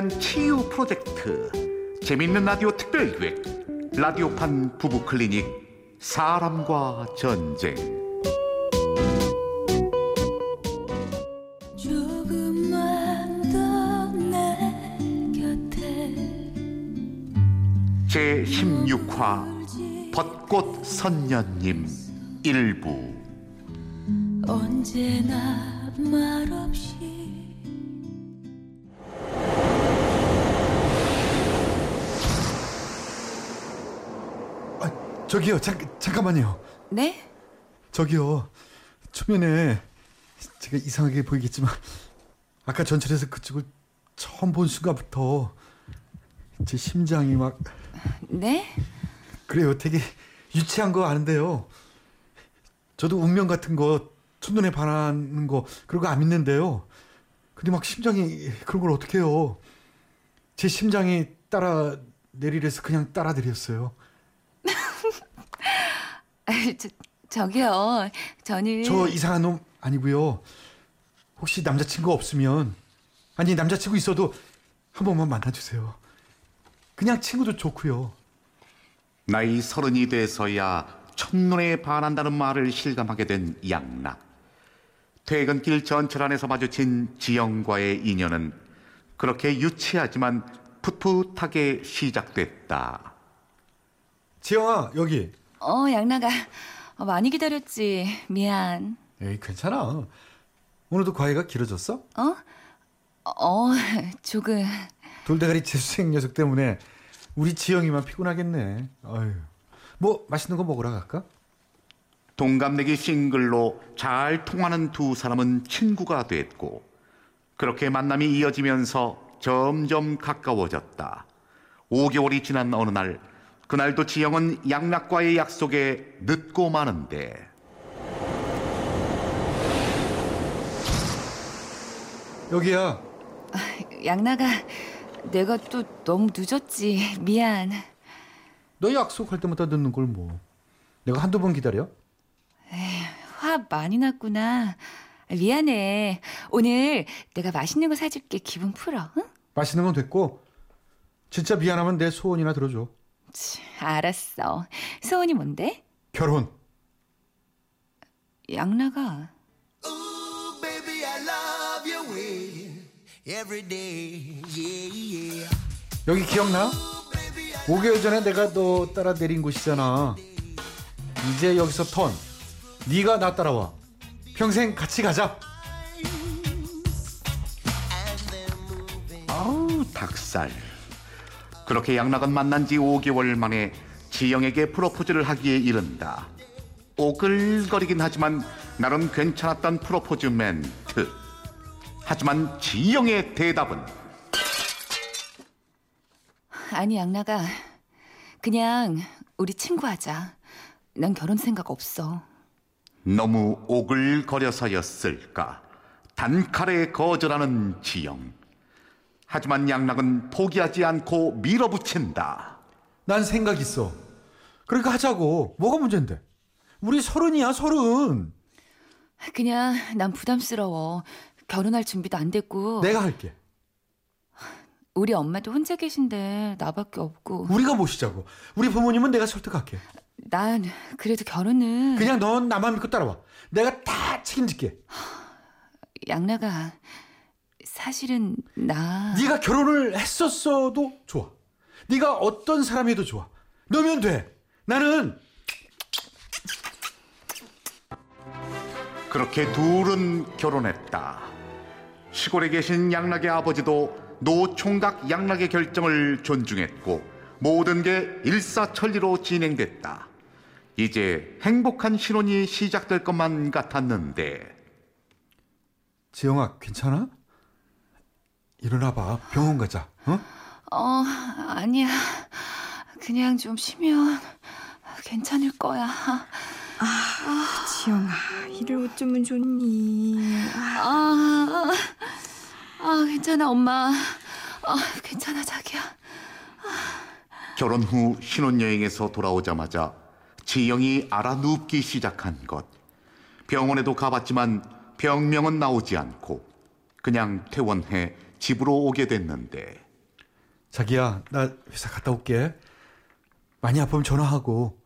위한 치유 프로젝트 재밌는 라디오 특별기획 라디오판 부부 클리닉 사람과 전쟁. 제 16화 벚꽃 선녀님 일부. 언제나 말없이 저기요, 잠, 잠깐만요. 네? 저기요, 초면에 제가 이상하게 보이겠지만 아까 전철에서 그쪽을 처음 본 순간부터 제 심장이 막 네? 그래요. 되게 유치한 거 아는데요. 저도 운명 같은 거 첫눈에 반하는 거 그런 거 안 믿는데요. 근데 막 심장이 그런 걸 어떻게 해요? 제 심장이 따라 내리래서 그냥 따라 내렸어요. 아, 저, 저기요. 저는 저 이상한 놈 아니고요. 혹시 남자친구 없으면 아니 남자친구 있어도 한 번만 만나주세요. 그냥 친구도 좋고요. 나이 서른이 돼서야 첫눈에 반한다는 말을 실감하게 된 양락 퇴근길 전철 안에서 마주친 지영과의 인연은 그렇게 유치하지만 풋풋하게 시작됐다 지영아 여기. 어, 양나가 어, 많이 기다렸지. 미안. 에이 괜찮아. 오늘도 과외가 길어졌어? 어? 어, 조금. 돌대가리 재수생 녀석 때문에 우리 지영이만 피곤하겠네. 아유. 뭐 맛있는 거 먹으러 갈까? 동갑내기 싱글로 잘 통하는 두 사람은 친구가 됐고 그렇게 만남이 이어지면서 점점 가까워졌다. 5개월이 지난 어느 날 그날도 지영은 양락과의 약속에 늦고 마는데 여기야. 양나가 내가 또 너무 늦었지. 미안. 너 약속할 때마다 늦는 걸 뭐. 내가 한두 번 기다려? 화 많이 났구나. 미안해. 오늘 내가 맛있는 거 사줄게. 기분 풀어. 응? 맛있는 건 됐고 진짜 미안하면 내 소원이나 들어줘. 치, 알았어. 소원이 뭔데? 결혼. 양나가. Ooh, baby, I love your way every day. Yeah, yeah. 여기 기억나? 5개월 전에 내가 너 따라 내린 곳이잖아. 이제 여기서 턴. 네가 나 따라와. 평생 같이 가자. 아우 닭살 그렇게 양락은 만난 지 5개월 만에 지영에게 프로포즈를 하기에 이른다 오글거리긴 하지만 나름 괜찮았던 프로포즈 멘트 하지만 지영의 대답은 아니 양나가. 그냥 우리 친구하자. 난 결혼 생각 없어. 너무 오글거려서였을까 단칼에 거절하는 지영 하지만 양락은 포기하지 않고 밀어붙인다 난 생각 있어. 그러니까 하자고. 뭐가 문제인데? 우리 서른이야, 서른. 그냥 난 부담스러워. 결혼할 준비도 안 됐고. 내가 할게. 우리 엄마도 혼자 계신데 나밖에 없고. 우리가 모시자고. 우리 부모님은 내가 설득할게. 난 그래도 결혼은 그냥 넌 나만 믿고 따라와. 내가 다 책임질게. 양나가 사실은 나 네가 결혼을 했었어도 좋아. 네가 어떤 사람이도 좋아. 너면 돼. 나는 그렇게 둘은 결혼했다. 시골에 계신 양락의 아버지도 노 총각 양락의 결정을 존중했고 모든 게 일사천리로 진행됐다. 이제 행복한 신혼이 시작될 것만 같았는데 지영아 괜찮아? 일어나 봐. 병원 가자. 어? 어, 아니야. 그냥 좀 쉬면 괜찮을 거야. 지영아, 이를 어쩌면 좋니? 아, 아, 괜찮아, 엄마. 아, 괜찮아, 자기야. 결혼 후 신혼여행에서 돌아오자마자 지영이 알아 눕기 시작한 것. 병원에도 가봤지만 병명은 나오지 않고 그냥 퇴원해 집으로 오게 됐는데 자기야, 나 회사 갔다 올게. 많이 아프면 전화하고.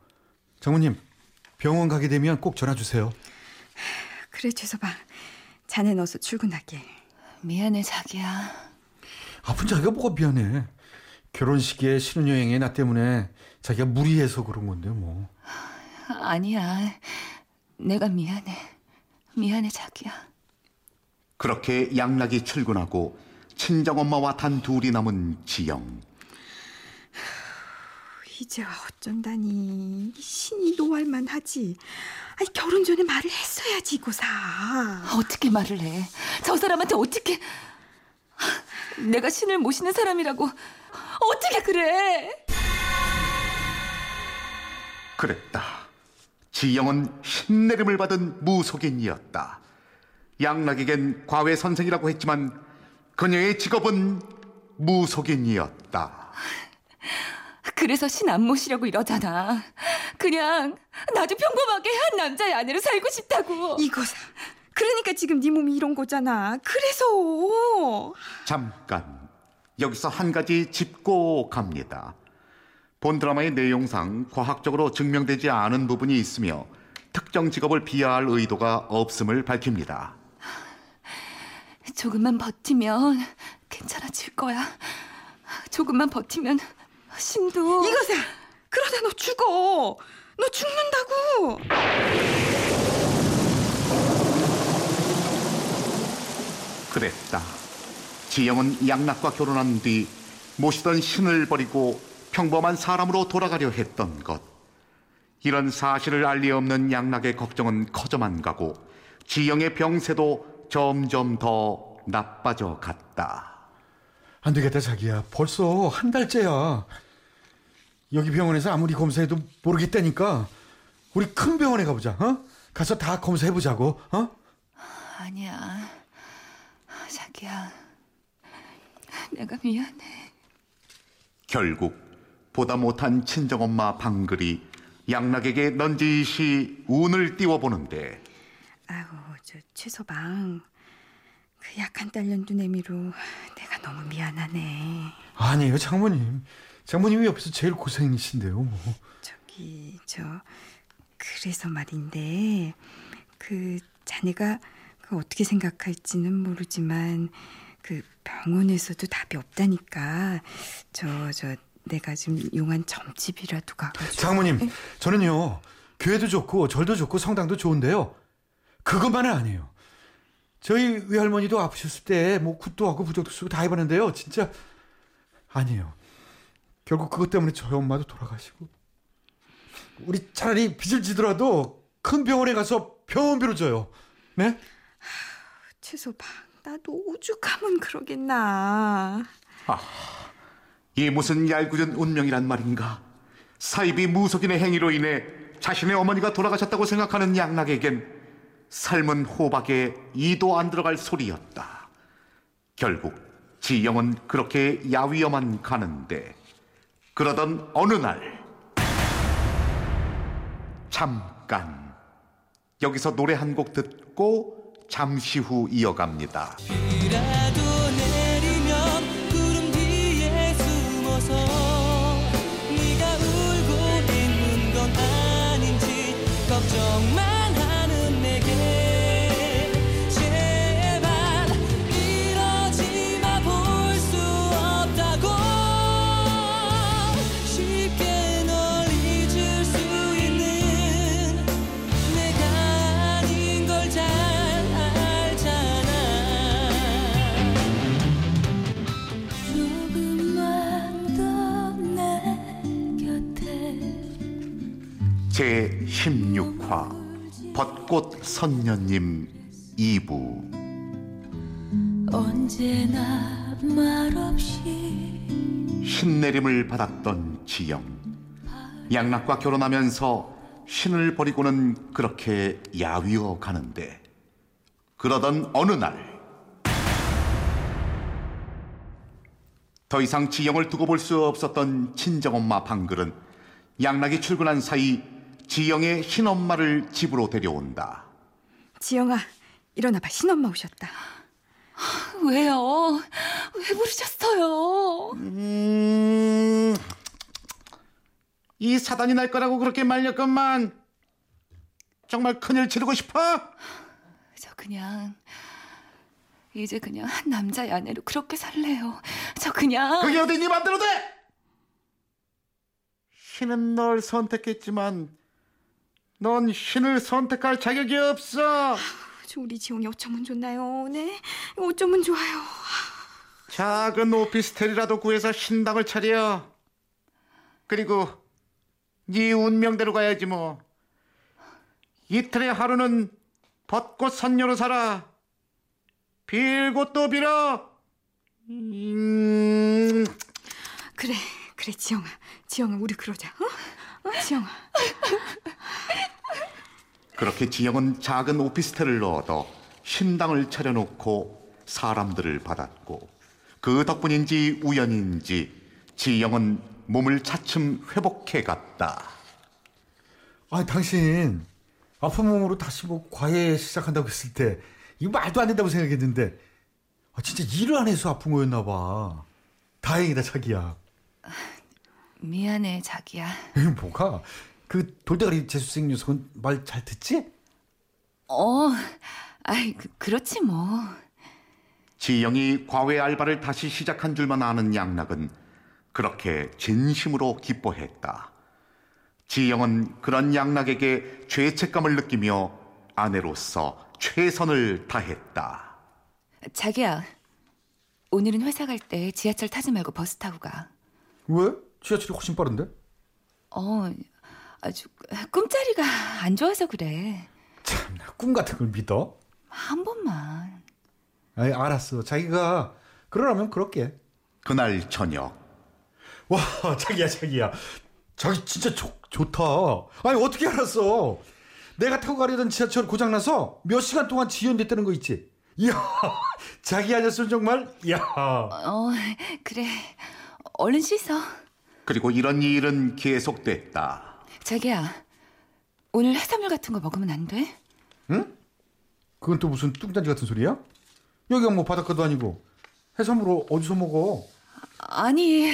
장모님, 병원 가게 되면 꼭 전화 주세요. 그래 최서방 자네 넣어서 출근할게 미안해 자기야. 아픈 자기가 뭐가 미안해. 결혼식에 신혼여행에 나 때문에 자기가 무리해서 그런 건데 뭐. 아니야. 내가 미안해. 미안해 자기야. 그렇게 양락이 출근하고 친정엄마와 단 둘이 남은 지영. 이제와 어쩐다니 신이 노할만 하지 아니 결혼 전에 말을 했어야지 이거사 어떻게 말을 해? 저 사람한테 어떻게 내가 신을 모시는 사람이라고 어떻게 그래? 그랬다. 지영은 신내림을 받은 무속인이었다. 양락에겐 과외 선생이라고 했지만 그녀의 직업은 무속인이었다. 그래서 신 안 모시려고 이러잖아. 그냥 나도 평범하게 한 남자의 아내로 살고 싶다고. 이거사 그러니까 지금 네 몸이 이런 거잖아 그래서 잠깐 여기서 한 가지 짚고 갑니다. 본 드라마의 내용상 과학적으로 증명되지 않은 부분이 있으며 특정 직업을 비하할 의도가 없음을 밝힙니다. 조금만 버티면 괜찮아질 거야. 조금만 버티면 신도 이거사 그러다 너 죽어 너 죽는다고 그랬다. 지영은 양락과 결혼한 뒤 모시던 신을 버리고 평범한 사람으로 돌아가려 했던 것. 이런 사실을 알리 없는 양락의 걱정은 커져만 가고 지영의 병세도 점점 더 나빠져 갔다. 안 되겠다 자기야. 벌써 한 달째야. 여기 병원에서 아무리 검사해도 모르겠다니까. 우리 큰 병원에 가보자. 어? 가서 다 검사해 보자고. 어? 아니야. 자기야. 내가 미안해. 결국 보다 못한 친정엄마 방글이 양락에게 넌지시 운을 띄워보는데 아우 저 최서방 그 약한 딸 연두 내미로 내가 너무 미안하네 아니에요 장모님. 장모님이 옆에서 제일 고생이신데요. 뭐. 저기 저 그래서 말인데 그 자네가 그 어떻게 생각할지는 모르지만 그 병원에서도 답이 없다니까 저저 내가 좀 용한 점집이라도 가가지고 장모님, 저는요 교회도 좋고 절도 좋고 성당도 좋은데요. 그것만은 아니에요. 저희 외할머니도 아프셨을 때 뭐 굿도 하고 부적도 쓰고 다 해봤는데요. 진짜 아니에요. 결국 그것 때문에 저희 엄마도 돌아가시고 우리 차라리 빚을 지더라도 큰 병원에 가서 병원비로 줘요. 네? 최서방 나도 오죽하면 그러겠나 이 무슨 얄궂은 운명이란 말인가? 사입이 무속인의 행위로 인해 자신의 어머니가 돌아가셨다고 생각하는 양락에겐 삶은 호박에 이도 안 들어갈 소리였다. 결국 지영은 그렇게 야위어만 가는데 그러던 어느 날 잠깐 여기서 노래 한 곡 듣고 잠시 후 이어갑니다. 화 벚꽃 선녀님 2부. 언제나 말없이 신내림을 받았던 지영. 양락과 결혼하면서 신을 버리고는 그렇게 야위어 가는데 그러던 어느 날 더 이상 지영을 두고 볼 수 없었던 친정엄마 방글은 양락이 출근한 사이 지영의 신엄마를 집으로 데려온다. 지영아 일어나봐 신엄마 오셨다 왜요? 왜 부르셨어요? 음, 이 사단이 날 거라고 그렇게 말렸건만 정말 큰일 치르고 싶어? 저 그냥 이제 그냥 한 남자의 아내로 그렇게 살래요. 저 그냥 그게 어디 네 맘대로 돼? 신은 널 선택했지만 넌 신을 선택할 자격이 없어. 저 우리 지영이 어쩌면 좋나요? 네, 어쩌면 좋아요. 작은 오피스텔이라도 구해서 신당을 차려. 그리고 네 운명대로 가야지 뭐. 이틀의 하루는 벚꽃 선녀로 살아. 빌고 또 빌어. 음, 그래, 그래, 지영아, 지영아, 우리 그러자. 어? 어, 지영아. 그렇게 지영은 작은 오피스텔을 얻어 신당을 차려놓고 사람들을 받았고 그 덕분인지 우연인지 지영은 몸을 차츰 회복해 갔다. 아, 당신 아픈 몸으로 다시 뭐 과외 시작한다고 했을 때 이거 말도 안 된다고 생각했는데 아, 진짜 일을 안 해서 아픈 거였나 봐. 다행이다, 자기야. 미안해 자기야. 에이, 뭐가? 그 돌대가리 재수생 녀석은 말 잘 듣지? 어, 아이 그, 그렇지 뭐. 지영이 과외 알바를 다시 시작한 줄만 아는 양락은 그렇게 진심으로 기뻐했다. 지영은 그런 양락에게 죄책감을 느끼며 아내로서 최선을 다했다. 자기야, 오늘은 회사 갈 때 지하철 타지 말고 버스 타고 가. 왜? 지하철이 훨씬 빠른데? 어, 아주 꿈자리가 안 좋아서 그래. 참나 꿈 같은 걸 믿어? 한 번만. 아이, 알았어. 자기가 그러라면 그럴게. 그날 저녁 와, 자기야, 자기야. 자기 진짜 좋, 좋다. 아니, 어떻게 알았어? 내가 타고 가려던 지하철 고장나서 몇 시간 동안 지연됐다는 거 있지? 이야, 자기 아니었으면 정말, 이야. 어, 그래. 얼른 씻어. 그리고 이런 일은 계속됐다. 자기야, 오늘 해산물 같은 거 먹으면 안 돼? 그건 또 무슨 뚱딴지 같은 소리야? 여기가 뭐 바닷가도 아니고 해산물을 어디서 먹어? 아니,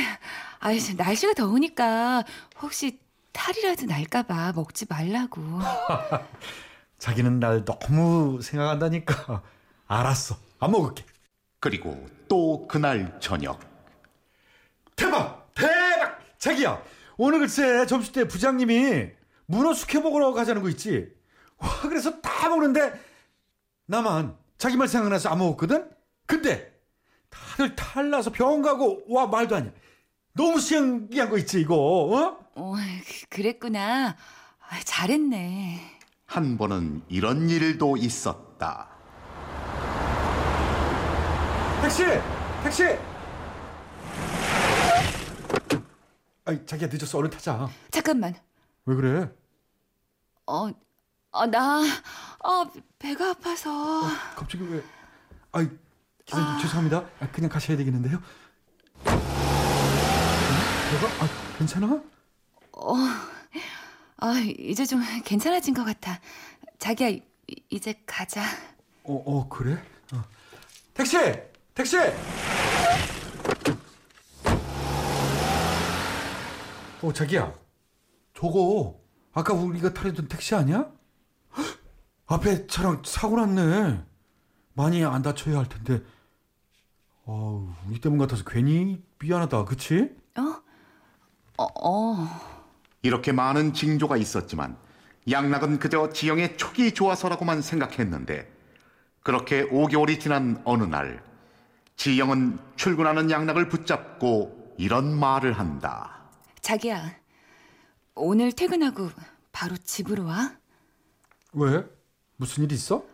아이, 날씨가 더우니까 혹시 탈이라도 날까봐 먹지 말라고. 자기는 날 너무 생각한다니까. 알았어. 안 먹을게. 그리고 또 그날 저녁 대박! 대박! 자기야, 오늘 글쎄 점심 때 부장님이 문어 숙회 먹으러 가자는 거 있지? 와, 그래서 다 먹는데 나만 자기만 생각나서 안 먹었거든? 근데 다들 탈나서 병원 가고 와 말도 아니야. 너무 신기한 거 있지 이거? 어? 어, 그- 그랬구나. 아, 잘했네. 한 번은 이런 일도 있었다. 택시! 택시! 아이 자기야 늦었어 얼른 타자. 잠깐만. 왜 그래? 어, 어, 나, 어, 배가 아파서. 갑자기 왜? 아이 기사님 죄송합니다. 아, 그냥 가셔야 되겠는데요. 내가 아 괜찮아? 아, 이제 좀 괜찮아진 것 같아. 자기야, 이- 이제 가자. 어, 어 그래? 어. 택시! 택시! 어 자기야 저거 아까 우리가 타려던 택시 아니야? 헉, 앞에 차랑 사고 났네 많이 안 다쳐야 할 텐데 어우 우리 때문 같아서 괜히 미안하다 그치? 어? 어, 어. 이렇게 많은 징조가 있었지만 양락은 그저 지영의 촉이 좋아서라고만 생각했는데 그렇게 5개월이 지난 어느 날 지영은 출근하는 양락을 붙잡고 이런 말을 한다. 자기야, 오늘 퇴근하고 바로 집으로 와? 왜? 무슨 일 있어?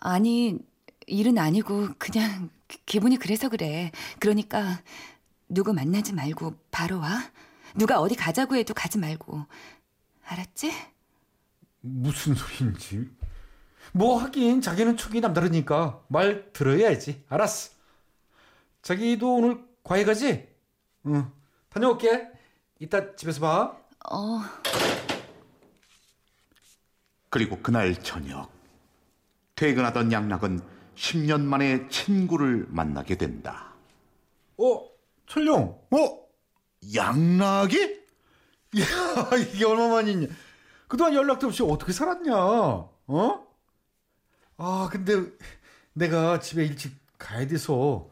아니, 일은 아니고 그냥 기- 기분이 그래서 그래. 그러니까 누구 만나지 말고 바로 와. 누가 어디 가자고 해도 가지 말고. 알았지? 무슨 소리인지. 뭐 하긴 자기는 촉이 남다르니까 말 들어야지. 알았어. 자기도 오늘 과외 가지? 응. 다녀올게. 이따 집에서 봐. 어, 그리고 그날 저녁 퇴근하던 양락은 10년 만에 친구를 만나게 된다. 어, 철룡. 어? 양락이? 야, 이게 얼마만이냐. 그동안 연락도 없이 어떻게 살았냐? 어? 아, 근데 내가 집에 일찍 가야 돼서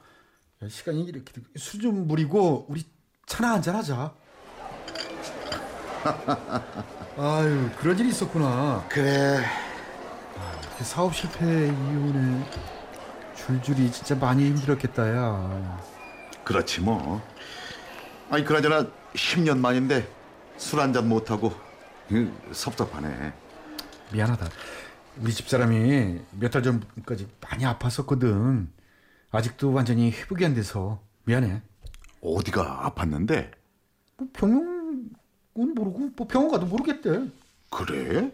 야, 시간이 이렇게 술 좀 무리고 우리 차나 한잔 하자. 아유, 그런 일이 있었구나. 그래. 이렇게 사업 실패 이후에 줄줄이 진짜 많이 힘들었겠다, 야. 그렇지 뭐. 아니 그나저나 10년 만인데 술 한 잔 못하고 음, 섭섭하네. 미안하다. 우리 집사람이 몇 달 전까지 많이 아팠었거든. 아직도 완전히 회복이 안 돼서 미안해. 어디가 아팠는데? 뭐 병 명은 모르고 뭐 병원 가도 모르겠대. 그래?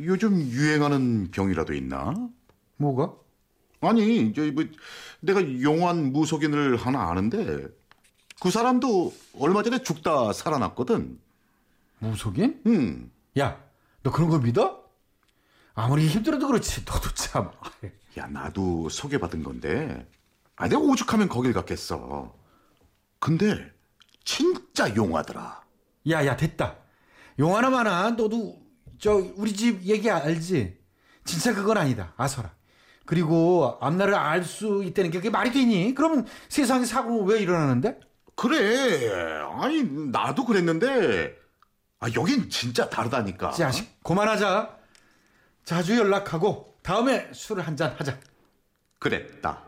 요즘 유행하는 병이라도 있나? 뭐가? 아니, 저, 뭐, 내가 용환 무속인을 하나 아는데, 그 사람도 얼마 전에 죽다 살아났거든. 무속인? 음, 야, 너 그런 거 믿어? 아무리 힘들어도 그렇지. 너도 참. 야, 나도 소개받은 건데, 아, 내가 오죽하면 거길 갔겠어. 근데, 진짜 용하더라. 야, 야, 됐다. 용 하나 많아. 너도 저 우리 집 얘기 알지? 진짜 그건 아니다. 아서라. 그리고 앞날을 알 수 있다는 게 그게 말이 되니? 그러면 세상에 사고는 왜 일어나는데? 그래. 아니, 나도 그랬는데, 아, 여긴 진짜 다르다니까. 자식, 그만하자. 자주 연락하고 다음에 술을 한잔 하자. 그랬다.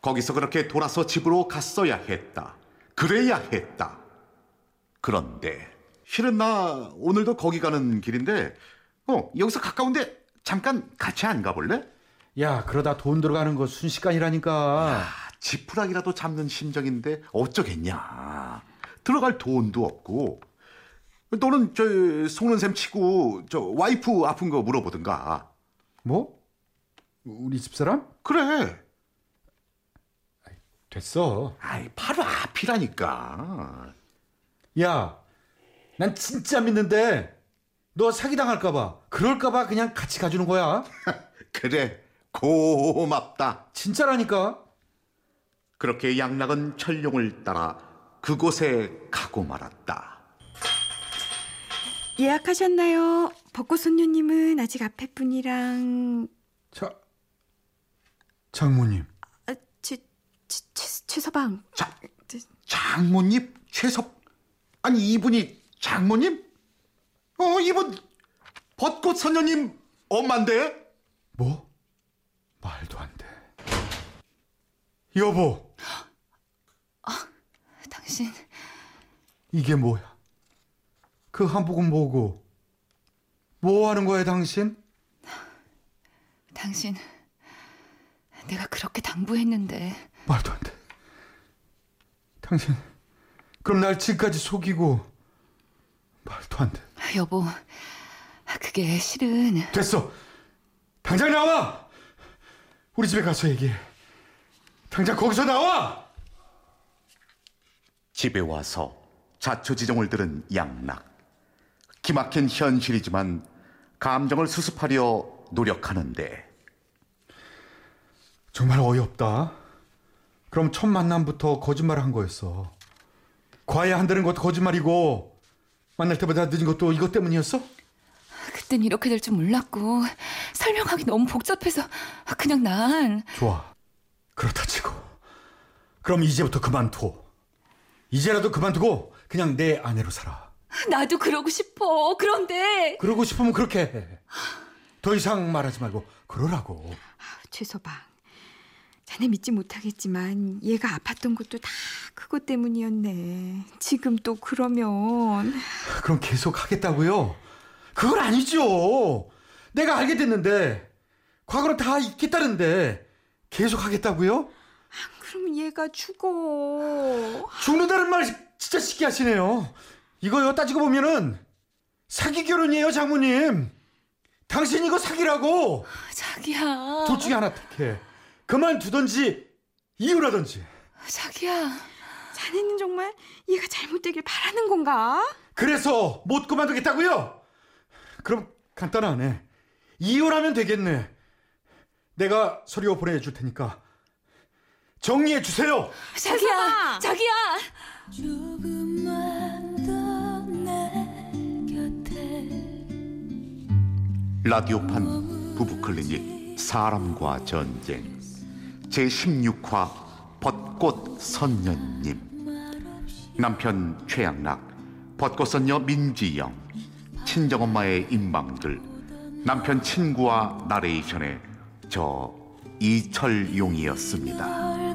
거기서 그렇게 돌아서 집으로 갔어야 했다. 그래야 했다. 그런데 실은 나 오늘도 거기 가는 길인데 어 여기서 가까운데 잠깐 같이 안 가볼래? 야, 그러다 돈 들어가는 거 순식간이라니까. 아, 지푸라기라도 잡는 심정인데 어쩌겠냐. 들어갈 돈도 없고 너는 저 속는 셈 치고 저 와이프 아픈 거 물어보든가. 뭐? 우리 집사람? 그래. 됐어. 아이 바로 앞이라니까. 야, 난 진짜 믿는데 너 사기당할까봐 그럴까봐 그냥 같이 가주는 거야. 그래 고맙다. 진짜라니까. 그렇게 양락은 철룡을 따라 그곳에 가고 말았다. 예약하셨나요? 벚꽃 손녀님은 아직 앞에 분이랑 자, 장모님. 아, 최, 최, 최, 최서방 자, 저- 장모님 최섭 아니 이분이 장모님? 어 이분 벚꽃 선녀님 엄만데? 뭐? 말도 안 돼. 여보, 당신 이게 뭐야? 그 한복은 뭐고? 뭐 하는 거야, 당신? 당신 내가 그렇게 당부했는데 말도 안 돼. 당신, 그럼 날 지금까지 속이고 말도 안 돼. 여보 그게 실은 됐어. 당장 나와. 우리 집에 가서 얘기해. 당장 거기서 나와. 집에 와서 자초지종을 들은 양락. 기막힌 현실이지만 감정을 수습하려 노력하는데 정말 어이없다. 그럼 첫 만남부터 거짓말을 한 거였어. 과외 한다는 것도 거짓말이고 만날 때보다 늦은 것도 이것 때문이었어? 그땐 이렇게 될 줄 몰랐고 설명하기 너무 복잡해서 그냥 난 좋아. 그렇다 치고. 그럼 이제부터 그만둬. 이제라도 그만두고 그냥 내 아내로 살아. 나도 그러고 싶어. 그런데 그러고 싶으면 그렇게 해. 더 이상 말하지 말고 그러라고. 최서방 자네 믿지 못하겠지만 얘가 아팠던 것도 다 그것 때문이었네 지금 또 그러면 그럼 계속 하겠다고요? 그건 아니죠. 내가 알게 됐는데 과거는 다 잊겠다는데 계속 하겠다고요? 그럼 얘가 죽어 죽는다는 말 진짜 쉽게 하시네요. 이거요 따지고 보면은 사기 결혼이에요, 장모님. 당신 이거 사기라고. 자기야. 둘 중에 하나 택해. 그만두던지 이혼하던지. 자기야. 자네는 정말 얘가 잘못되길 바라는 건가? 그래서 못 그만두겠다고요? 그럼 간단하네. 이혼하면 되겠네. 내가 서류 보내줄 테니까 정리해 주세요. 자기야, 자기야. 조금만 더내 곁에 라디오판 부부클리닉 사람과 전쟁 제16화 벚꽃 선녀님 남편 최양락 벚꽃 선녀 민지영 친정엄마의 임방들 남편 친구와 나레이션의 저 이철용이었습니다.